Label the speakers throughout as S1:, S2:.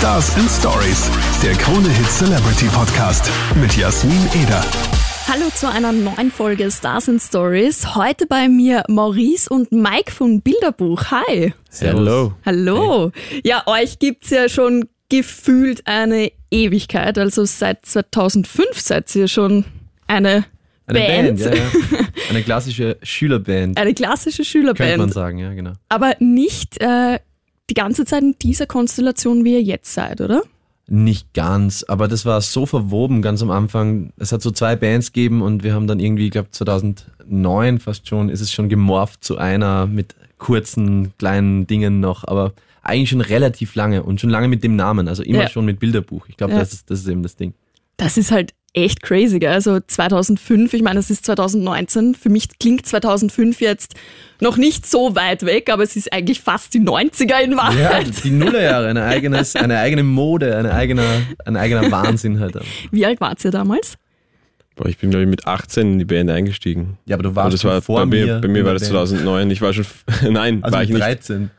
S1: Stars and Stories, der Krone Hit Celebrity Podcast mit Jasmin Eder.
S2: Hallo zu einer neuen Folge Stars and Stories. Heute bei mir Maurice und Mike von Bilderbuch. Hi.
S3: Hello.
S2: Hallo. Ja, euch gibt's ja schon gefühlt eine Ewigkeit. Also seit 2005 seid ihr schon eine,
S3: Eine
S2: Band.
S3: Band, ja, ja. Eine klassische Schülerband.
S2: Eine klassische
S3: Könnte
S2: Schülerband.
S3: man sagen, ja, genau.
S2: Aber nicht äh, die ganze Zeit in dieser Konstellation, wie ihr jetzt seid, oder?
S3: Nicht ganz, aber das war so verwoben ganz am Anfang. Es hat so zwei Bands gegeben und wir haben dann irgendwie, ich glaube 2009 fast schon, ist es schon gemorpht zu einer mit kurzen, kleinen Dingen noch, aber eigentlich schon relativ lange und schon lange mit dem Namen, also immer
S2: Ja.
S3: schon mit Bilderbuch. Ich glaube,
S2: Ja.
S3: das, ist, das ist eben das Ding.
S2: Das ist halt echt crazy, gell? Also 2005, ich meine, es ist 2019. Für mich klingt 2005 jetzt noch nicht so weit weg, aber es ist eigentlich fast die 90er in
S3: Ja,
S2: Wahrheit.
S3: die Nullerjahre, eine, eigenes, eine eigene Mode, eine eigener, ein eigener Wahnsinn halt.
S2: Wie alt wart ihr damals?
S4: Boah, ich bin, glaube ich, mit 18 in die Band eingestiegen.
S3: Ja, aber du warst
S4: das war
S3: schon vor
S4: bei mir, bei mir war das
S3: Band.
S4: 2009. Ich war schon, nein,
S3: Also
S4: war ich
S3: mit
S4: nicht.
S3: 13.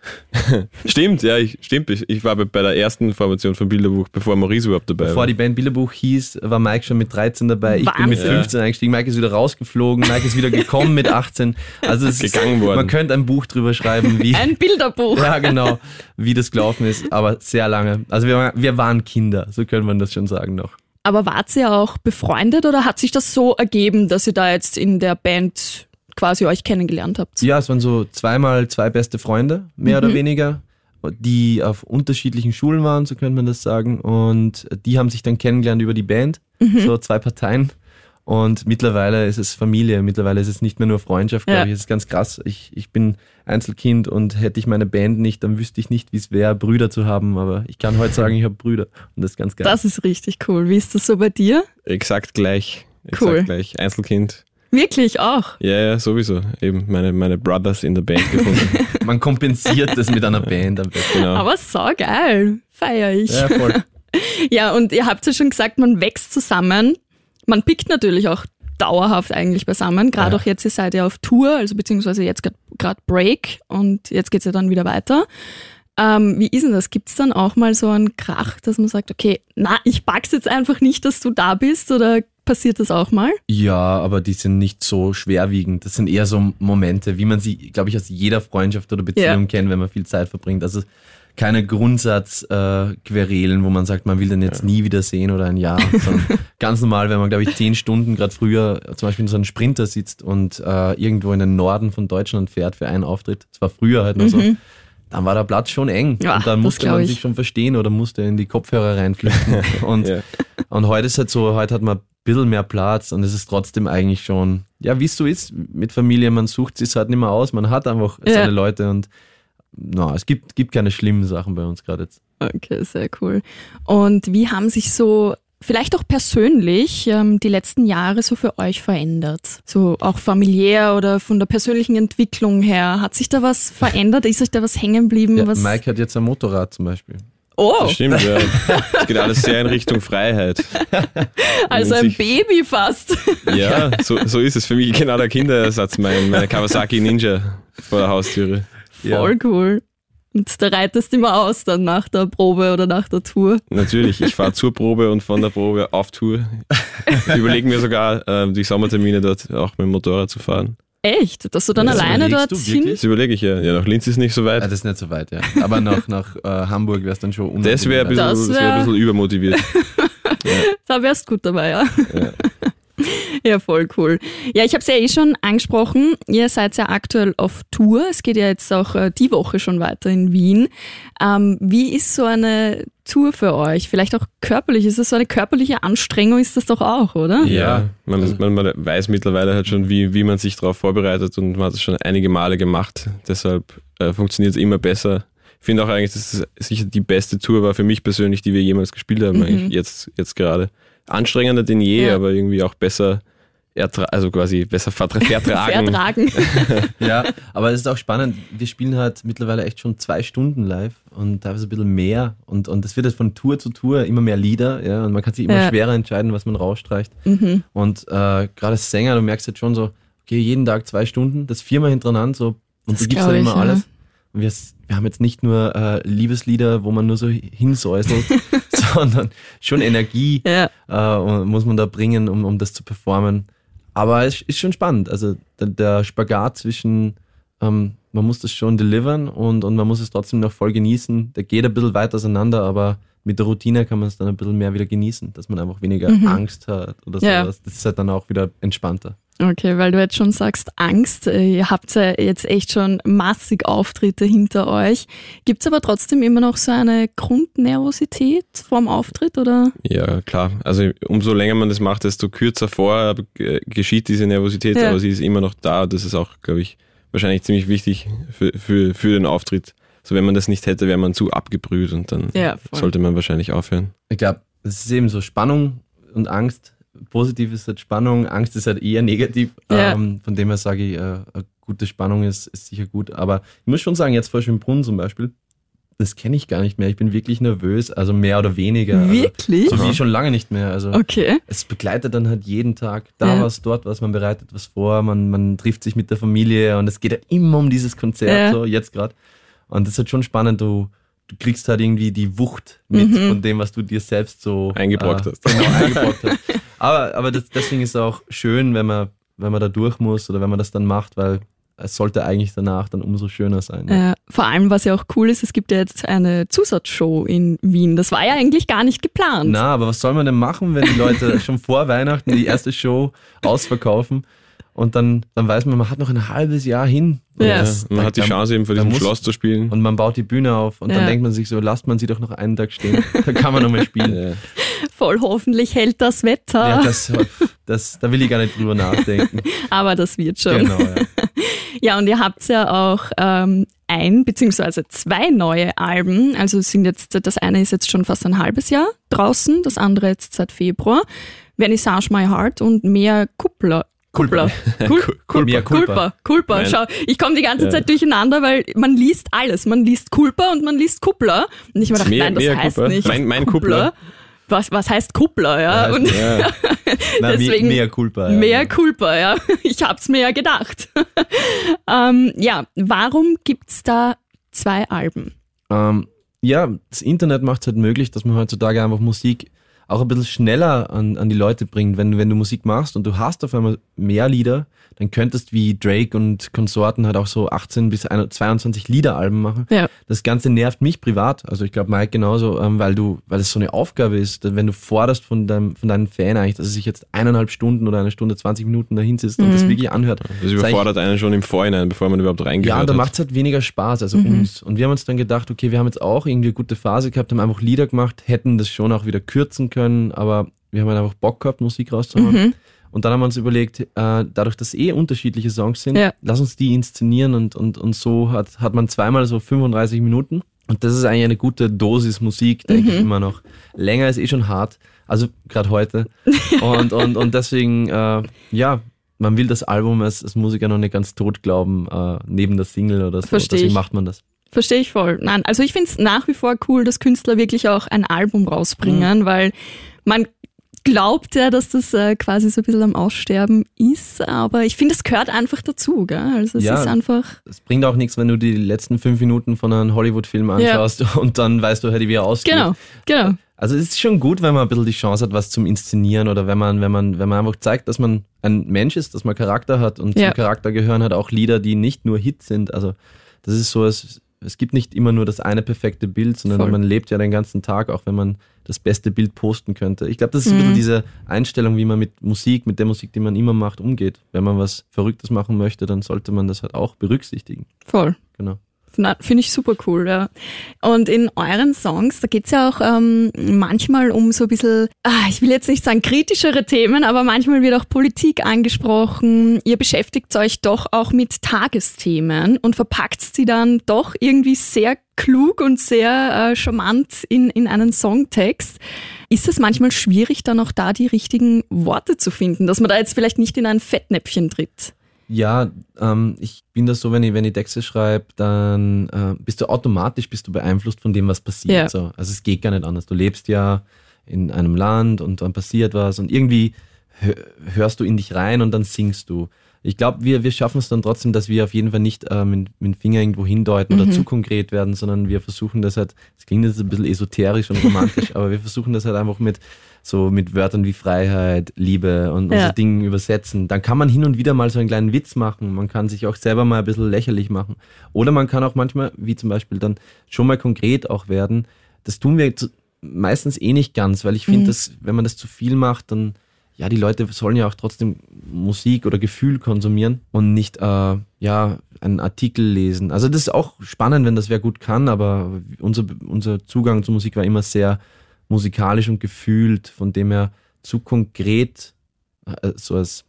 S4: Stimmt, ja, ich, stimmt. Ich, ich war bei, bei der ersten Formation von Bilderbuch, bevor Maurice überhaupt dabei
S3: Bevor
S4: war.
S3: die Band Bilderbuch hieß, war Mike schon mit 13 dabei. Ich bin mit
S2: Wahnsinn.
S3: 15 eingestiegen. Mike ist wieder rausgeflogen. Mike ist wieder gekommen mit 18. Also es
S4: Gegangen
S3: ist,
S4: worden.
S3: Man könnte ein Buch drüber schreiben, wie,
S2: Ein Bilderbuch.
S3: ja genau, wie das gelaufen ist. Aber sehr lange. Also wir, waren- wir waren Kinder, so könnte man das schon sagen noch.
S2: Aber wart ihr auch befreundet oder hat sich das so ergeben, dass ihr da jetzt in der Band quasi euch kennengelernt habt?
S3: Ja, es waren so zweimal zwei beste Freunde, mehr oder weniger, die auf unterschiedlichen Schulen waren, so könnte man das sagen. Und die haben sich dann kennengelernt über die Band, so zwei Parteien. Und mittlerweile ist es Familie, mittlerweile ist es nicht mehr nur Freundschaft, glaube
S2: Ja.
S3: ich. Es ist ganz krass. Ich, ich bin Einzelkind und hätte ich meine Band nicht, dann wüsste ich nicht, wie es wäre, Brüder zu haben. Aber ich kann heute sagen, ich habe Brüder. Und das ist ganz geil.
S2: Das ist richtig cool. Wie ist das so bei dir?
S4: Exakt gleich. Exakt
S2: Cool.
S4: gleich. Einzelkind.
S2: Wirklich auch.
S4: Ja, ja, sowieso. Eben meine, meine Brothers in der Band gefunden.
S3: Man kompensiert das mit einer Band am besten.
S4: genau.
S2: Aber so geil. Feier ich.
S3: Ja, voll.
S2: Ja, und ihr habt ja schon gesagt, man wächst zusammen. Man pickt natürlich auch dauerhaft eigentlich beisammen. Gerade
S3: Ja.
S2: auch jetzt, ihr seid ja auf Tour, also beziehungsweise jetzt gerade Break und jetzt geht's ja dann wieder weiter. Ähm, wie ist denn das? Gibt's dann auch mal so einen Krach, dass man sagt, okay, na, ich pack's jetzt einfach nicht, dass du da bist oder passiert das auch mal?
S3: Ja, aber die sind nicht so schwerwiegend. Das sind eher so Momente, wie man sie, glaube ich, aus jeder Freundschaft oder Beziehung
S2: Ja.
S3: kennt, wenn man viel Zeit verbringt. Also keine Grundsatzquerelen, äh, wo man sagt, man will den jetzt nie wieder sehen oder ein Jahr, ganz normal, wenn man, glaube ich, zehn Stunden gerade früher zum Beispiel in so einem Sprinter sitzt und äh, irgendwo in den Norden von Deutschland fährt für einen Auftritt. Das war früher halt nur so. Dann war der Platz schon eng
S2: Ja,
S3: und dann musste man
S2: ich.
S3: sich schon verstehen oder musste in die Kopfhörer reinflüchten. und
S4: Ja.
S3: und heute ist halt so, heute hat man ein bisschen mehr Platz und es ist trotzdem eigentlich schon, ja, wie es so ist mit Familie, man sucht es halt nicht mehr aus, man hat einfach
S2: Ja.
S3: seine Leute und na, es gibt, gibt keine schlimmen Sachen bei uns gerade jetzt.
S2: Okay, sehr cool. Und wie haben sich so, vielleicht auch persönlich, ähm, die letzten Jahre so für euch verändert? So auch familiär oder von der persönlichen Entwicklung her. Hat sich da was verändert? Ist euch da was hängen geblieben?
S3: Ja,
S2: was
S3: Mike hat jetzt ein Motorrad zum Beispiel.
S2: oh,
S4: Das stimmt, ja. Es geht alles sehr in Richtung Freiheit.
S2: also ein Baby fast.
S4: Ja, so, so ist es für mich genau der Kinderersatz, mein, meine Kawasaki Ninja vor der Haustüre.
S2: Voll cool. Und da reitest du immer aus dann nach der Probe oder nach der Tour.
S4: Natürlich, ich fahre zur Probe und von der Probe auf Tour. Überlegen mir sogar, ähm, die Sommertermine dort auch mit dem Motorrad zu fahren.
S2: Echt? Dass du dann
S3: Das
S2: alleine dort
S3: du
S2: hin?
S4: Das überlege ich ja. Ja, nach Linz ist nicht so
S3: Ja,
S4: weit.
S3: das ist nicht so weit, ja. Aber nach, nach äh, Hamburg wäre es dann schon
S4: Das wäre ein, bisschen-
S2: Das
S4: das
S2: wär-
S4: wär ein bisschen übermotiviert.
S2: Da wärst gut dabei, ja. Ja, voll cool. Ja, ich habe es ja eh schon angesprochen. Ihr seid ja aktuell auf Tour. Es geht ja jetzt auch äh, die Woche schon weiter in Wien. Ähm, wie ist so eine Tour für euch? Vielleicht auch körperlich. Ist das so eine körperliche Anstrengung? Ist das doch auch, oder?
S4: Ja, man, man, man weiß mittlerweile halt schon, wie, wie man sich darauf vorbereitet und man hat es schon einige Male gemacht. Deshalb äh, funktioniert es immer besser. Ich finde auch eigentlich, dass es sicher die beste Tour war für mich persönlich, die wir jemals gespielt haben, eigentlich jetzt, jetzt gerade. Anstrengender denn je,
S2: Ja.
S4: aber irgendwie auch besser, also quasi besser vertra vertragen.
S2: Vertragen.
S3: Ja, aber es ist auch spannend. Wir spielen halt mittlerweile echt schon zwei Stunden live und teilweise ein bisschen mehr. Und, und es wird halt von Tour zu Tour immer mehr Lieder, ja, und man kann sich immer
S2: Ja.
S3: schwerer entscheiden, was man rausstreicht.
S2: Mhm.
S3: Und äh, gerade als Sänger, du merkst jetzt schon so, okay, jeden Tag zwei Stunden, das viermal hintereinander, so, und
S2: Das
S3: du gibst halt
S2: ich,
S3: immer
S2: ja.
S3: alles. wir, wir haben jetzt nicht nur äh, Liebeslieder, wo man nur so hinsäuselt, sondern schon Energie
S2: Ja.
S3: äh, muss man da bringen, um, um das zu performen. Aber es ist schon spannend. Also der, der Spagat zwischen, ähm, man muss das schon delivern und, und man muss es trotzdem noch voll genießen. Der geht ein bisschen weit auseinander, aber mit der Routine kann man es dann ein bisschen mehr wieder genießen, dass man einfach weniger Angst hat oder
S2: Ja.
S3: sowas. Das ist halt dann auch wieder entspannter.
S2: Okay, weil du jetzt schon sagst, Angst. äh, Ihr habt ja jetzt echt schon massig Auftritte hinter euch. Gibt's aber trotzdem immer noch so eine Grundnervosität vorm Auftritt oder?
S4: Ja, klar. Also umso länger man das macht, desto kürzer vorher äh, geschieht diese Nervosität,
S2: Ja.
S4: aber sie ist immer noch da. Das ist auch, glaube ich, wahrscheinlich ziemlich wichtig für, für, für den Auftritt. So, wenn man das nicht hätte, wäre man zu abgebrüht und dann
S2: Ja,
S4: sollte man wahrscheinlich aufhören.
S3: Ich glaube, es ist eben so Spannung und Angst. Positiv ist halt Spannung, Angst ist halt eher negativ.
S2: Ja.
S3: Ähm, von dem her sage ich, äh, eine gute Spannung ist, ist sicher gut. Aber ich muss schon sagen, jetzt vor Schönbrunn zum Beispiel, das kenne ich gar nicht mehr. Ich bin wirklich nervös, also mehr oder weniger.
S2: Wirklich?
S3: Also, so wie schon lange nicht mehr. Also
S2: Okay.
S3: es begleitet dann halt jeden Tag da
S2: Ja.
S3: was, dort was, man bereitet was vor, man, man trifft sich mit der Familie und es geht halt immer um dieses Konzert,
S2: Ja.
S3: so jetzt gerade. Und das ist halt schon spannend, du, du kriegst halt irgendwie die Wucht mit
S2: Mhm.
S3: von dem, was du dir selbst so
S4: Eingebrockt hast.
S3: Genau, eingebrockt hast. Aber, aber das, deswegen ist es auch schön, wenn man, wenn man da durch muss oder wenn man das dann macht, weil es sollte eigentlich danach dann umso schöner sein.
S2: Äh, vor allem, was ja auch cool ist, es gibt ja jetzt eine Zusatzshow in Wien. Das war ja eigentlich gar nicht geplant.
S3: Na, aber was soll man denn machen, wenn die Leute schon vor Weihnachten die erste Show ausverkaufen und dann, dann weiß man, man hat noch ein halbes Jahr hin. Und
S2: Ja.
S4: man hat die Chance eben vor diesem
S3: muss-
S4: Schloss zu spielen.
S3: Und man baut die Bühne auf und
S2: Ja.
S3: dann denkt man sich so, lasst man sie doch noch einen Tag stehen. Dann kann man nochmal spielen.
S4: Ja.
S2: Voll hoffentlich hält das Wetter.
S3: Ja, das, das, da will ich gar nicht drüber nachdenken.
S2: aber das wird schon.
S3: Genau, ja.
S2: Ja, und ihr habt ja auch ähm, ein beziehungsweise zwei neue Alben. Also sind jetzt, das eine ist jetzt schon fast ein halbes Jahr draußen, das andere jetzt seit Februar. Vernissage My Heart und mehr Kuppler. Kulpa.
S3: Kulpa.
S2: Kulpa. Kulpa. Schau, ich komme die ganze. Zeit durcheinander, weil man liest alles. Man liest Kulpa und man liest Kuppler. Und ich mir dachte,
S4: Mehr-
S2: nein, das heißt nicht.
S4: Mein- mein Kuppler.
S2: Was, was heißt Kuppler, ja? Und Deswegen
S3: mehr culpa. Ja.
S2: Mehr Culpa, ja. Ich hab's mir ja gedacht. ähm, ja, warum gibt's da zwei Alben?
S3: Ähm, ja, das Internet macht es halt möglich, dass man heutzutage einfach Musik auch ein bisschen schneller an, an die Leute bringt. Wenn, wenn du Musik machst und du hast auf einmal mehr Lieder, dann könntest wie Drake und Konsorten halt auch so 18 bis 21 22 Liederalben machen.
S2: Ja.
S3: Das Ganze nervt mich privat, also ich glaube Mike genauso, ähm, weil du, weil es so eine Aufgabe ist, wenn du forderst von deinem, von deinem Fan eigentlich, dass er sich jetzt eineinhalb Stunden oder eine Stunde 20 Minuten dahin sitzt und das wirklich anhört.
S4: Das überfordert einen schon im Vorhinein, bevor man überhaupt reingehört
S3: Ja, und da macht es halt weniger Spaß, also uns. Und wir haben uns dann gedacht, okay, wir haben jetzt auch irgendwie eine gute Phase gehabt, haben einfach Lieder gemacht, hätten das schon auch wieder kürzen können, aber wir haben halt einfach Bock gehabt, Musik rauszuhauen.
S2: Mhm.
S3: Und dann haben wir uns überlegt, äh, dadurch, dass eh unterschiedliche Songs sind,
S2: Ja.
S3: lass uns die inszenieren und, und, und so hat, hat man zweimal so 35 Minuten. Und das ist eigentlich eine gute Dosis Musik, denke ich immer noch. Länger ist eh schon hart, also gerade heute. Und, und, und deswegen, äh, ja, man will das Album als, als Musiker noch nicht ganz tot glauben, äh, neben der Single oder so.
S2: Versteh
S3: deswegen
S2: ich.
S3: macht man das.
S2: Verstehe ich voll. Nein, also ich find's nach wie vor cool, dass Künstler wirklich auch ein Album rausbringen,
S3: Mhm.
S2: weil man glaubt ja, dass das äh, quasi so ein bisschen am Aussterben ist, aber ich finde, es gehört einfach dazu, gell? Also es
S3: Ja.
S2: ist einfach,
S3: Es bringt auch nichts, wenn du die letzten fünf Minuten von einem Hollywood-Film anschaust und dann weißt du halt, wie er ausgeht.
S2: genau, genau.
S3: Also es ist schon gut, wenn man ein bisschen die Chance hat, was zum Inszenieren oder wenn man, wenn man, wenn man einfach zeigt, dass man ein Mensch ist, dass man Charakter hat und
S2: Ja.
S3: zum Charakter gehören halt auch Lieder, die nicht nur Hits sind. Also das ist so, es, es gibt nicht immer nur das eine perfekte Bild, sondern
S2: Voll.
S3: man lebt ja den ganzen Tag, auch wenn man das beste Bild posten könnte. Ich glaube, das ist ein
S2: Mhm.
S3: bisschen diese Einstellung, wie man mit Musik, mit der Musik, die man immer macht, umgeht. Wenn man was Verrücktes machen möchte, dann sollte man das halt auch berücksichtigen.
S2: Voll.
S3: Genau.
S2: Finde ich super cool, ja. Und in euren Songs, da geht's ja auch ähm, manchmal um so ein bisschen, ah, ich will jetzt nicht sagen kritischere Themen, aber manchmal wird auch Politik angesprochen. Ihr beschäftigt euch doch auch mit Tagesthemen und verpackt sie dann doch irgendwie sehr klug und sehr äh, charmant in, in einen Songtext. Ist es manchmal schwierig, dann auch da die richtigen Worte zu finden, dass man da jetzt vielleicht nicht in ein Fettnäpfchen tritt?
S3: Ja, ähm, ich bin da so, wenn ich, wenn ich Texte schreibe, dann äh, bist du automatisch bist du beeinflusst von dem, was passiert.
S2: Ja.
S3: So. Also es geht gar nicht anders. Du lebst ja in einem Land und dann passiert was und irgendwie hö- hörst du in dich rein und dann singst du. Ich glaube, wir, wir schaffen es dann trotzdem, dass wir auf jeden Fall nicht äh, mit, mit dem Finger irgendwo hindeuten oder zu konkret werden, sondern wir versuchen das halt, das klingt jetzt ein bisschen esoterisch und romantisch, aber wir versuchen das halt einfach mit so mit Wörtern wie Freiheit, Liebe und, und
S2: Ja.
S3: so Dingen übersetzen. Dann kann man hin und wieder mal so einen kleinen Witz machen. Man kann sich auch selber mal ein bisschen lächerlich machen. Oder man kann auch manchmal, wie zum Beispiel dann schon mal konkret auch werden. Das tun wir meistens eh nicht ganz, weil ich finde, dass wenn man das zu viel macht, dann ja, die Leute sollen ja auch trotzdem Musik oder Gefühl konsumieren und nicht äh, ja einen Artikel lesen. Also das ist auch spannend, wenn das wer gut kann, aber unser, unser Zugang zur Musik war immer sehr musikalisch und gefühlt, von dem her zu konkret, äh, so als,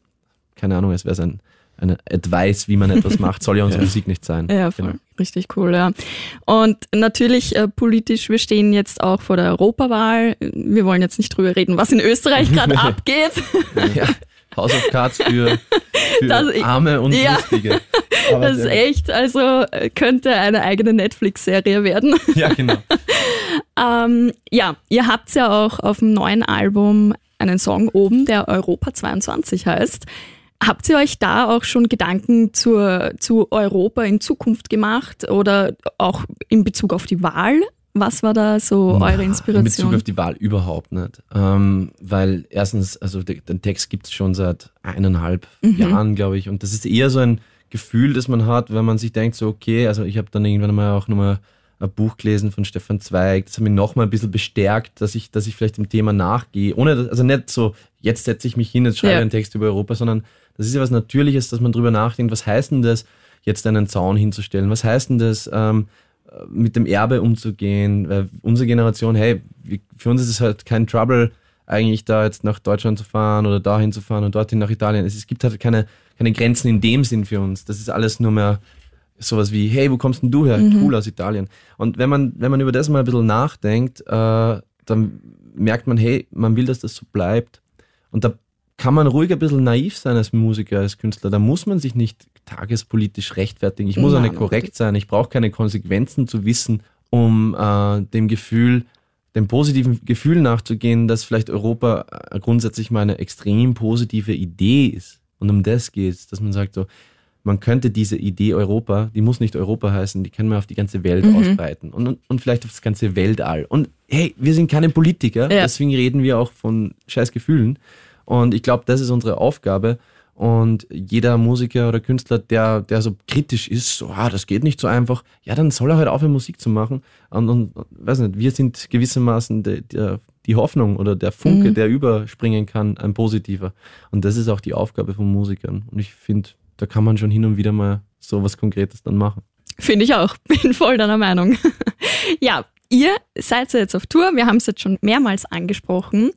S3: keine Ahnung, als wäre es ein, eine Advice, wie man etwas macht, soll ja unsere Musik nicht sein.
S2: Ja, voll.
S3: Genau.
S2: Richtig cool, ja. Und natürlich äh, politisch, wir stehen jetzt auch vor der Europawahl. Wir wollen jetzt nicht drüber reden, was in Österreich gerade abgeht.
S3: Ja, House of Cards für, für
S2: Das-
S3: Arme und
S2: ja.
S3: Lustige. Aber
S2: Das ist echt, also äh, könnte eine eigene Netflix-Serie werden.
S3: Ja, genau.
S2: Ähm, ja, ihr habt ja auch auf dem neuen Album einen Song oben, der Europa 22 heißt. Habt ihr euch da auch schon Gedanken zur, zu Europa in Zukunft gemacht oder auch in Bezug auf die Wahl? Was war da so eure
S3: In Bezug
S2: Inspiration?
S3: auf die Wahl überhaupt nicht. Ähm, weil erstens, also de- den Text gibt es schon seit eineinhalb
S2: Mhm.
S3: Jahren, glaube ich. Und das ist eher so ein Gefühl, das man hat, wenn man sich denkt, so, okay, also ich habe dann irgendwann mal auch nochmal ein Buch gelesen von Stefan Zweig. Das hat mich nochmal ein bisschen bestärkt, dass ich, dass ich vielleicht dem Thema nachgehe. Ohne, also nicht so, jetzt setze ich mich hin, jetzt schreibe
S2: Ja.
S3: einen Text über Europa, sondern das ist ja was Natürliches, dass man drüber nachdenkt, was heißt denn das, jetzt einen Zaun hinzustellen? Was heißt denn das, ähm, mit dem Erbe umzugehen. Weil unsere Generation, hey, für uns ist es halt kein Trouble, eigentlich da jetzt nach Deutschland zu fahren oder dahin zu fahren und dorthin nach Italien. Es, es gibt halt keine, keine Grenzen in dem Sinn für uns. Das ist alles nur mehr sowas wie, hey, wo kommst denn du her? Cool aus Italien. Und wenn man, wenn man über das mal ein bisschen nachdenkt, äh, dann merkt man, hey, man will, dass das so bleibt. Und da kann man ruhig ein bisschen naiv sein als Musiker, als Künstler. Da muss man sich nicht tagespolitisch rechtfertigen. Ich muss auch
S2: Nein,
S3: nicht korrekt sein. Ich brauche keine Konsequenzen zu wissen, um äh, dem Gefühl, dem positiven Gefühl nachzugehen, dass vielleicht Europa äh, grundsätzlich mal eine extrem positive Idee ist. Und um das geht es, dass man sagt so, man könnte diese Idee Europa, die muss nicht Europa heißen, die können wir auf die ganze Welt ausbreiten und, und, vielleicht auf das ganze Weltall. Und hey, wir sind keine Politiker,
S2: Ja.
S3: deswegen reden wir auch von scheiß Gefühlen. Und ich glaube, das ist unsere Aufgabe. Und jeder Musiker oder Künstler, der, der so kritisch ist, so, ah, das geht nicht so einfach, ja, dann soll er halt aufhören, Musik zu machen. Und, und weiß nicht, wir sind gewissermaßen der, der, die Hoffnung oder der Funke, der überspringen kann, ein positiver. Und das ist auch die Aufgabe von Musikern. Und ich finde, da kann man schon hin und wieder mal so was Konkretes dann machen.
S2: Finde ich auch. Bin voll deiner Meinung. ja, ihr seid ja jetzt auf Tour. Wir haben es jetzt schon mehrmals angesprochen.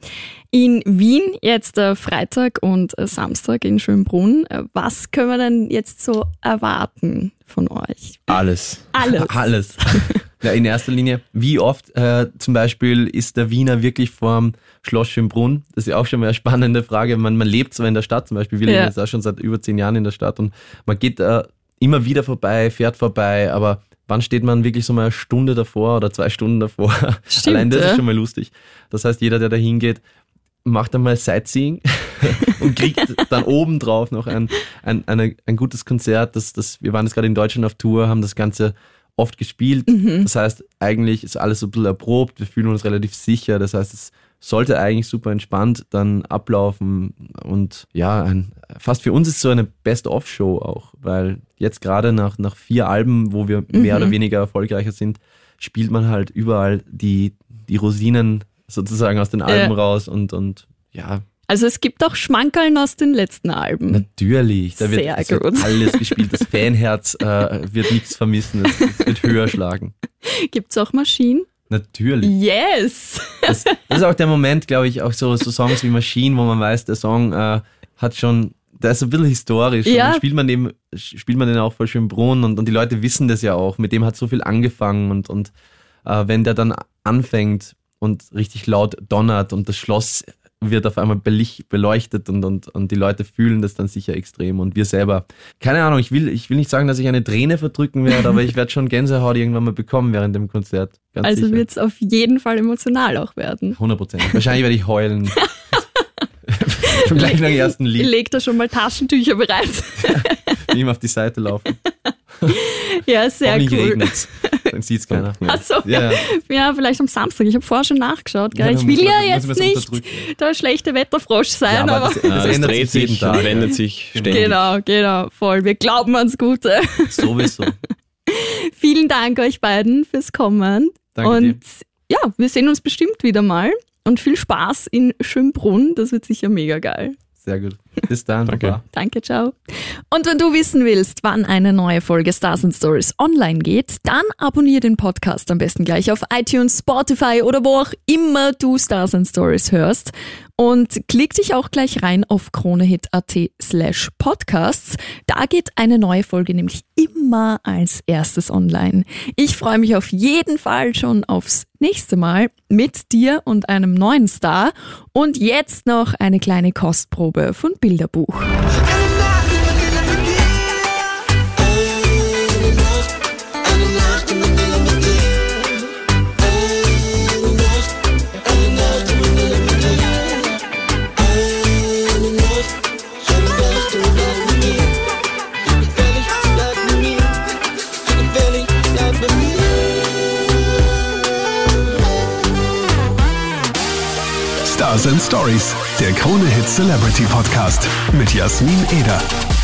S2: In Wien jetzt äh, Freitag und äh, Samstag in Schönbrunn. Äh, was können wir denn jetzt so erwarten von euch?
S4: Alles.
S2: Alles.
S3: Alles. Ja, in erster Linie, wie oft äh, zum Beispiel ist der Wiener wirklich vorm Schloss Schönbrunn? Das ist ja auch schon mal eine spannende Frage. Man, man lebt zwar in der Stadt zum Beispiel, wir leben
S2: Ja.
S3: jetzt auch schon seit über zehn Jahren in der Stadt und man geht äh, immer wieder vorbei, fährt vorbei, aber wann steht man wirklich so mal eine Stunde davor oder zwei Stunden davor?
S2: Stimmt,
S3: Allein das
S2: ja.
S3: ist schon mal lustig. Das heißt, jeder, der da hingeht, macht einmal Sightseeing und kriegt dann obendrauf noch ein, ein, eine, ein gutes Konzert. Das, das, wir waren jetzt gerade in Deutschland auf Tour, haben das Ganze oft gespielt. Das heißt, eigentlich ist alles so ein bisschen erprobt, wir fühlen uns relativ sicher. Das heißt, es sollte eigentlich super entspannt dann ablaufen. Und ja, ein, fast für uns ist es so eine Best-of-Show auch, weil jetzt gerade nach, nach vier Alben, wo wir mehr oder weniger erfolgreicher sind, spielt man halt überall die, die Rosinen sozusagen aus den Alben raus und, und ja,
S2: Also es gibt auch Schmankerln aus den letzten Alben.
S3: natürlich. Da wird, wird alles gespielt. Das Fanherz äh, wird nichts vermissen. Es, es wird höher schlagen.
S2: Gibt es auch Maschinen?
S3: Natürlich.
S2: Yes!
S3: Das, das ist auch der Moment, glaube ich, auch so, so Songs wie Machine, wo man weiß, der Song äh, hat schon, der ist ein bisschen historisch.
S2: Ja.
S3: Und spielt man, dem, spielt man den auch voll schön Brunnen und, und die Leute wissen das ja auch. Mit dem hat so viel angefangen und, und äh, wenn der dann anfängt und richtig laut donnert und das Schloss wird auf einmal beleuchtet und, und, und die Leute fühlen das dann sicher extrem und wir selber. Keine Ahnung, ich will, ich will nicht sagen, dass ich eine Träne verdrücken werde, aber ich werde schon Gänsehaut irgendwann mal bekommen während dem Konzert. Ganz
S2: Also wird es auf jeden Fall emotional auch werden.
S3: 100 Prozent. Wahrscheinlich werde ich heulen. Schon gleich nach dem ersten Lied.
S2: Legt er schon mal Taschentücher bereit.
S3: Ihm auf die Seite laufen.
S2: ja, sehr cool.
S3: regnet's. Dann sieht's keiner.
S2: Ach so,
S3: Ja, ja.
S2: ja, vielleicht am Samstag. Ich habe vorher schon nachgeschaut. Gell?
S3: Ja,
S2: ich will ja jetzt
S3: es
S2: nicht der schlechte Wetterfrosch sein,
S3: Ja, aber
S2: aber,
S3: das-
S4: Ja, es
S3: ändert
S4: dreht
S3: sich jeden Tag.
S4: wendet sich ständig.
S2: genau, genau, voll. Wir glauben ans Gute.
S3: Sowieso.
S2: Vielen Dank euch beiden fürs Kommen.
S3: Danke
S2: Und ja, wir sehen uns bestimmt wieder mal. Und viel Spaß in Schönbrunn. Das wird sicher mega geil.
S3: Sehr gut. Bis dann.
S4: Danke.
S3: Baba.
S2: Danke, ciao. Und wenn du wissen willst, wann eine neue Folge Stars and Stories online geht, dann abonniere den Podcast am besten gleich auf iTunes, Spotify oder wo auch immer du Stars and Stories hörst. Und klick dich auch gleich rein auf kronehit.at slash podcasts. Da geht eine neue Folge nämlich immer als erstes online. Ich freue mich auf jeden Fall schon aufs nächste Mal mit dir und einem neuen Star. Und jetzt noch eine kleine Kostprobe von Bilderbuch.
S1: Stories, der Krone Hit Celebrity Podcast mit Jasmin Eder.